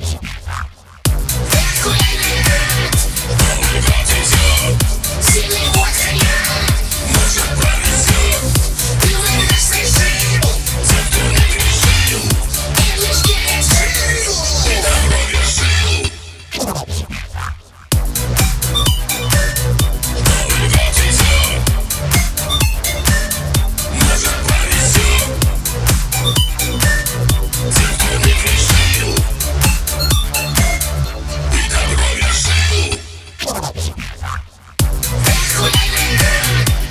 谢谢。Yeah.